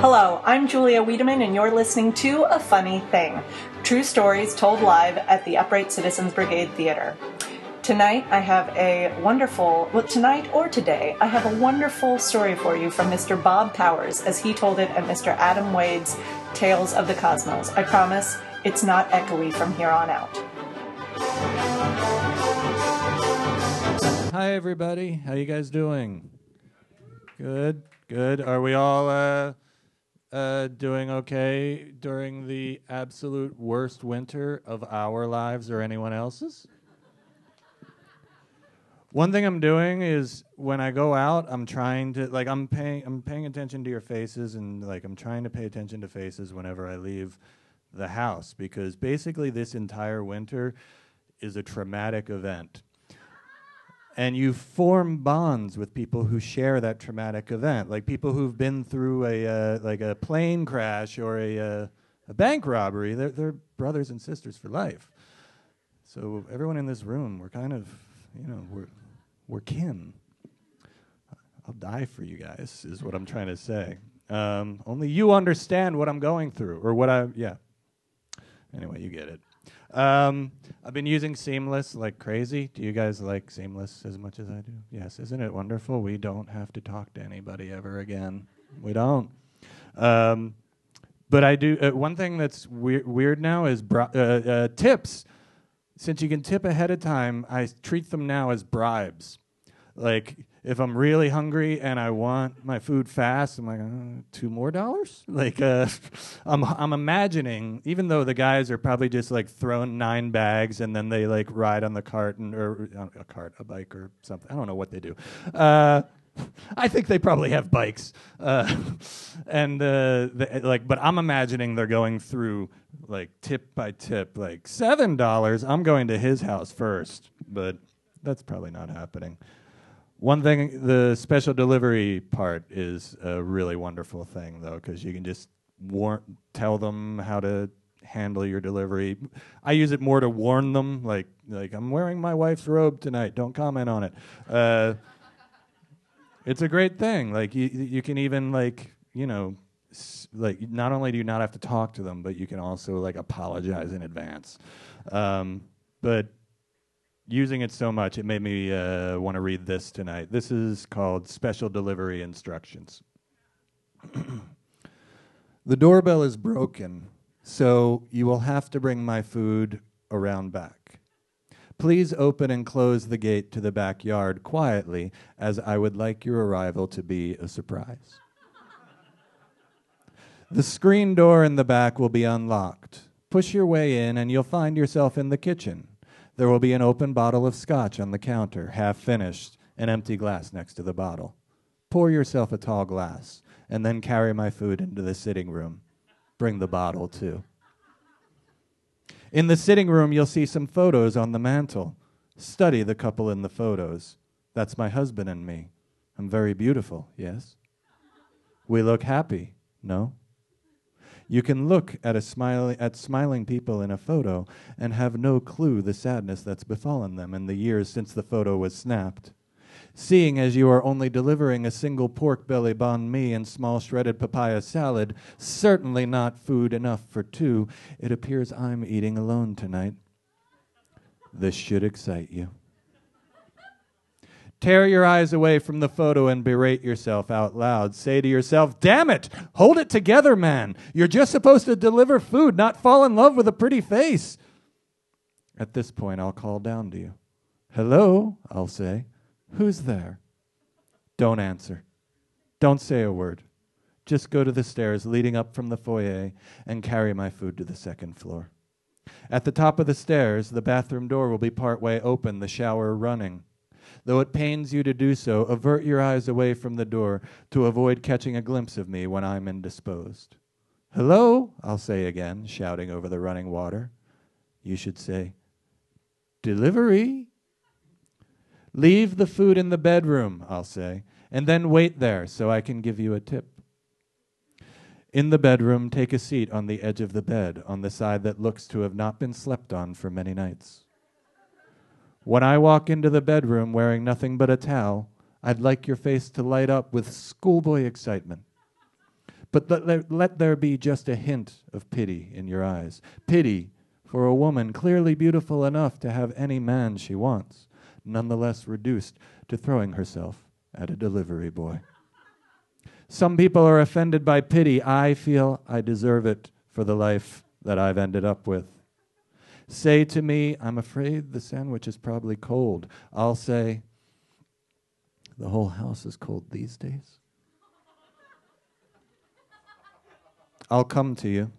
Hello, I'm Julia Wiedemann, and you're listening to A Funny Thing True Stories Told Live at the Upright Citizens Brigade Theater. Tonight, I have a wonderful, well, tonight or today, I have a wonderful story for you from Mr. Bob Powers as he told it at Mr. Adam Wade's Tales of the Cosmos. I promise it's not echoey from here on out. Hi, everybody. How you guys doing? Good, good. Are we all uh, uh, doing okay during the absolute worst winter of our lives or anyone else's? One thing I'm doing is when I go out, I'm trying to like I'm paying I'm paying attention to your faces and like I'm trying to pay attention to faces whenever I leave the house because basically this entire winter is a traumatic event. And you form bonds with people who share that traumatic event, like people who've been through a uh, like a plane crash or a uh, a bank robbery. They're they're brothers and sisters for life. So everyone in this room, we're kind of, you know, we're we're kin. I'll die for you guys, is what I'm trying to say. Um, only you understand what I'm going through, or what I, yeah. Anyway, you get it. Um, I've been using Seamless like crazy. Do you guys like Seamless as much as I do? Yes, isn't it wonderful? We don't have to talk to anybody ever again. We don't. Um, but I do. Uh, one thing that's weir- weird now is bri- uh, uh, tips. Since you can tip ahead of time, I treat them now as bribes. Like if I'm really hungry and I want my food fast, I'm like uh, two more dollars. Like uh, I'm I'm imagining, even though the guys are probably just like throwing nine bags and then they like ride on the cart and or uh, a cart, a bike or something. I don't know what they do. Uh, I think they probably have bikes, uh, and uh, like, but I'm imagining they're going through like tip by tip, like seven dollars. I'm going to his house first, but that's probably not happening. One thing, the special delivery part is a really wonderful thing, though, because you can just warn, tell them how to handle your delivery. I use it more to warn them, like, like I'm wearing my wife's robe tonight. Don't comment on it. Uh, it's a great thing. Like you, you can even like, you know, like not only do you not have to talk to them, but you can also like apologize in advance. Um, but using it so much, it made me uh, want to read this tonight. This is called Special Delivery Instructions. the doorbell is broken, so you will have to bring my food around back. Please open and close the gate to the backyard quietly, as I would like your arrival to be a surprise. The screen door in the back will be unlocked. Push your way in, and you'll find yourself in the kitchen. There will be an open bottle of scotch on the counter, half finished, an empty glass next to the bottle. Pour yourself a tall glass, and then carry my food into the sitting room. Bring the bottle, too. In the sitting room, you'll see some photos on the mantel. Study the couple in the photos. That's my husband and me. I'm very beautiful, yes? We look happy, no? You can look at, a smile, at smiling people in a photo and have no clue the sadness that's befallen them in the years since the photo was snapped. Seeing as you are only delivering a single pork belly banh mi and small shredded papaya salad, certainly not food enough for two, it appears I'm eating alone tonight. This should excite you. Tear your eyes away from the photo and berate yourself out loud. Say to yourself, Damn it! Hold it together, man! You're just supposed to deliver food, not fall in love with a pretty face. At this point, I'll call down to you. Hello, I'll say. Who's there? Don't answer. Don't say a word. Just go to the stairs leading up from the foyer and carry my food to the second floor. At the top of the stairs, the bathroom door will be partway open, the shower running. Though it pains you to do so, avert your eyes away from the door to avoid catching a glimpse of me when I'm indisposed. Hello, I'll say again, shouting over the running water. You should say, Delivery? Leave the food in the bedroom, I'll say, and then wait there so I can give you a tip. In the bedroom, take a seat on the edge of the bed, on the side that looks to have not been slept on for many nights. When I walk into the bedroom wearing nothing but a towel, I'd like your face to light up with schoolboy excitement. But let there, let there be just a hint of pity in your eyes. Pity for a woman clearly beautiful enough to have any man she wants, nonetheless reduced to throwing herself at a delivery boy. Some people are offended by pity. I feel I deserve it for the life that I've ended up with. Say to me, I'm afraid the sandwich is probably cold. I'll say, the whole house is cold these days. I'll come to you.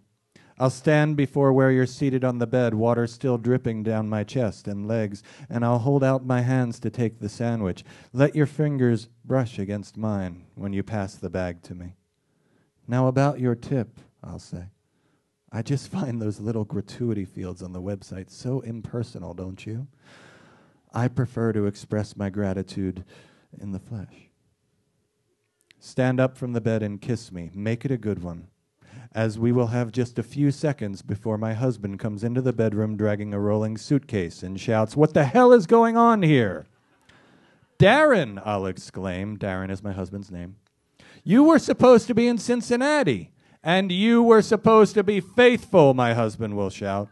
I'll stand before where you're seated on the bed, water still dripping down my chest and legs, and I'll hold out my hands to take the sandwich. Let your fingers brush against mine when you pass the bag to me. Now, about your tip, I'll say. I just find those little gratuity fields on the website so impersonal, don't you? I prefer to express my gratitude in the flesh. Stand up from the bed and kiss me. Make it a good one as we will have just a few seconds before my husband comes into the bedroom dragging a rolling suitcase and shouts, What the hell is going on here? Darren, I'll exclaim. Darren is my husband's name. You were supposed to be in Cincinnati, and you were supposed to be faithful, my husband will shout.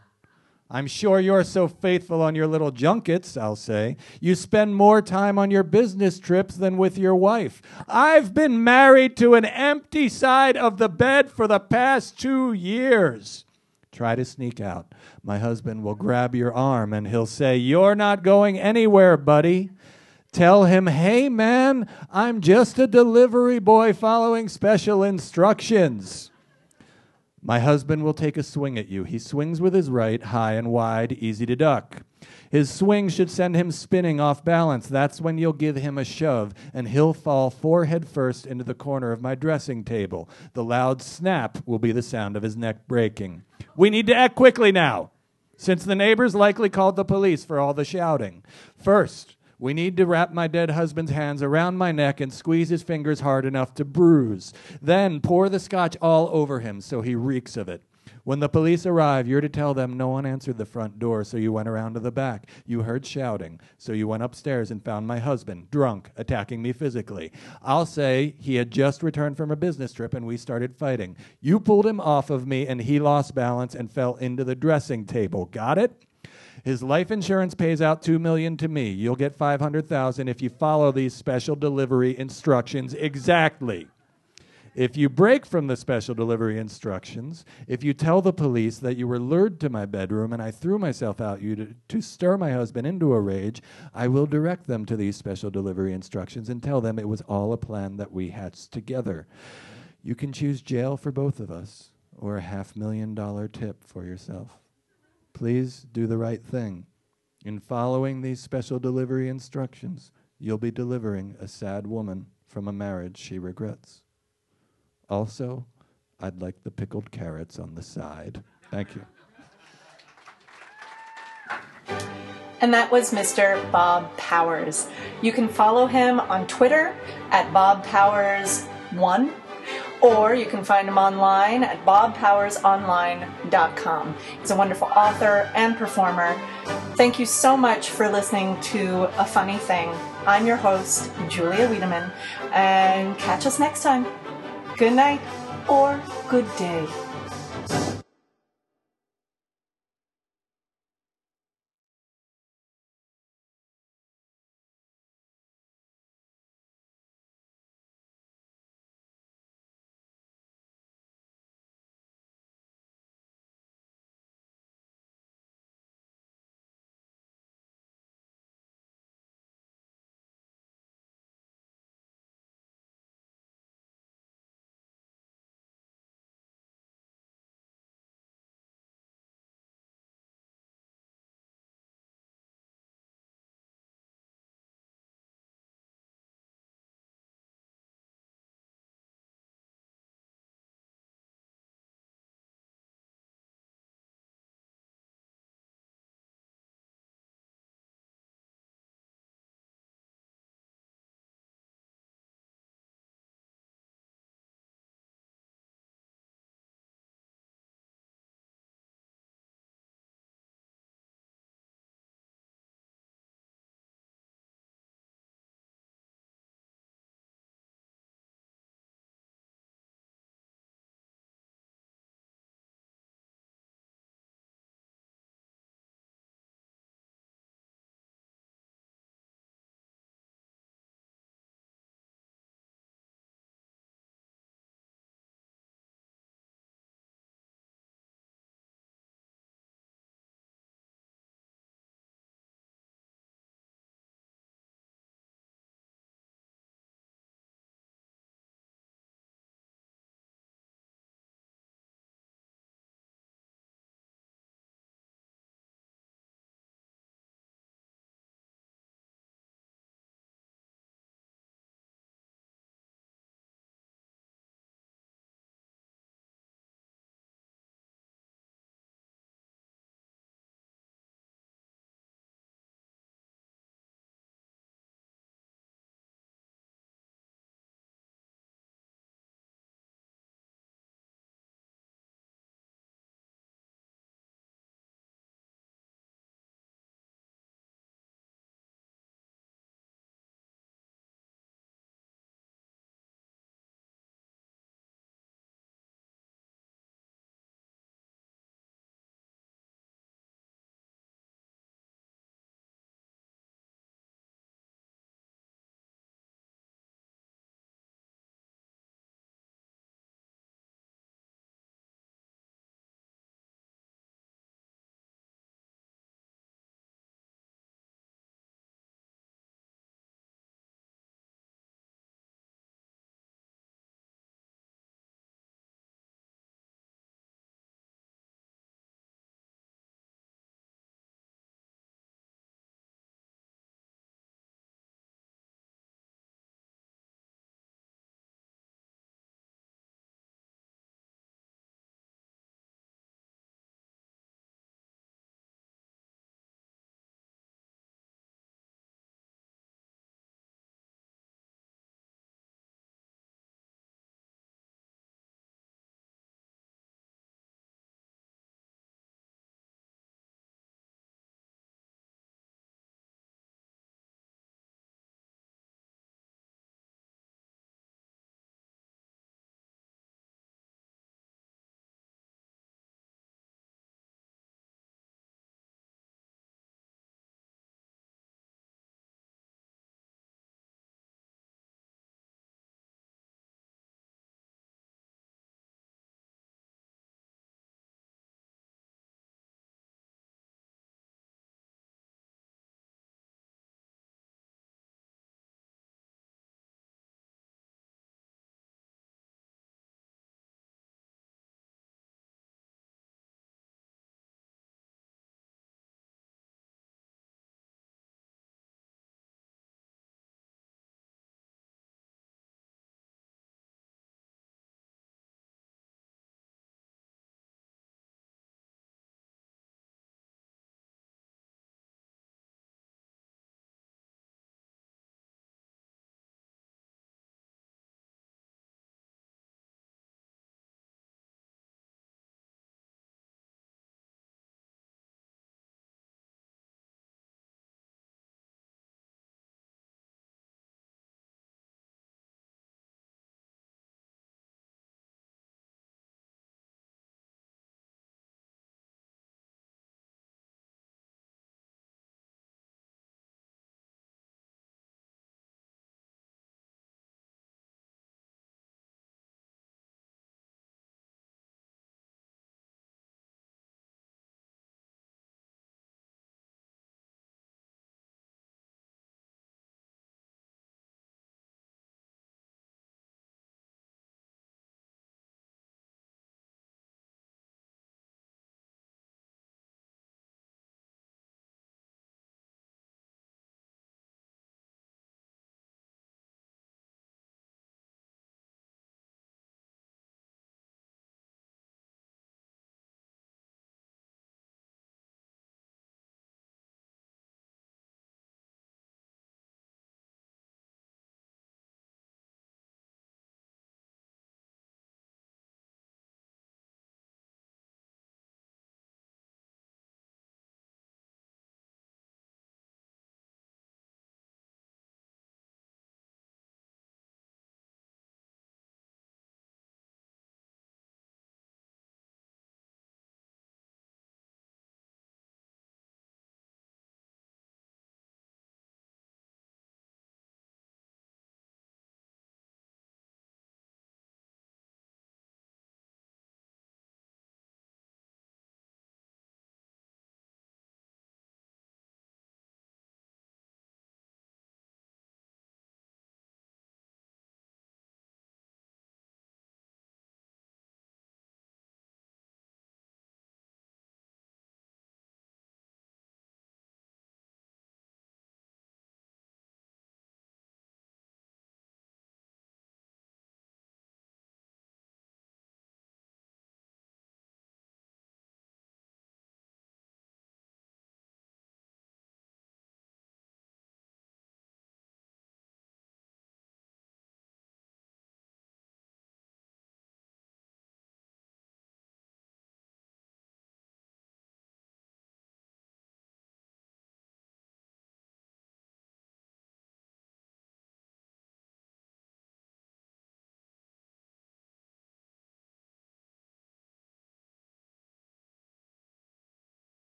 I'm sure you're so faithful on your little junkets, I'll say. You spend more time on your business trips than with your wife. I've been married to an empty side of the bed for the past two years. Try to sneak out. My husband will grab your arm and he'll say, You're not going anywhere, buddy. Tell him, Hey, man, I'm just a delivery boy following special instructions. My husband will take a swing at you. He swings with his right, high and wide, easy to duck. His swing should send him spinning off balance. That's when you'll give him a shove, and he'll fall forehead first into the corner of my dressing table. The loud snap will be the sound of his neck breaking. We need to act quickly now, since the neighbors likely called the police for all the shouting. First, we need to wrap my dead husband's hands around my neck and squeeze his fingers hard enough to bruise. Then pour the scotch all over him so he reeks of it. When the police arrive, you're to tell them no one answered the front door, so you went around to the back. You heard shouting, so you went upstairs and found my husband, drunk, attacking me physically. I'll say he had just returned from a business trip and we started fighting. You pulled him off of me and he lost balance and fell into the dressing table. Got it? His life insurance pays out 2 million to me. You'll get 500,000 if you follow these special delivery instructions exactly. If you break from the special delivery instructions, if you tell the police that you were lured to my bedroom and I threw myself out you to, to stir my husband into a rage, I will direct them to these special delivery instructions and tell them it was all a plan that we hatched together. You can choose jail for both of us or a half million dollar tip for yourself. Please do the right thing. In following these special delivery instructions, you'll be delivering a sad woman from a marriage she regrets. Also, I'd like the pickled carrots on the side. Thank you. And that was Mr. Bob Powers. You can follow him on Twitter at Bob Powers1 or you can find him online at bobpowersonline.com. He's a wonderful author and performer. Thank you so much for listening to A Funny Thing. I'm your host, Julia Wiedemann, and catch us next time. Good night or good day.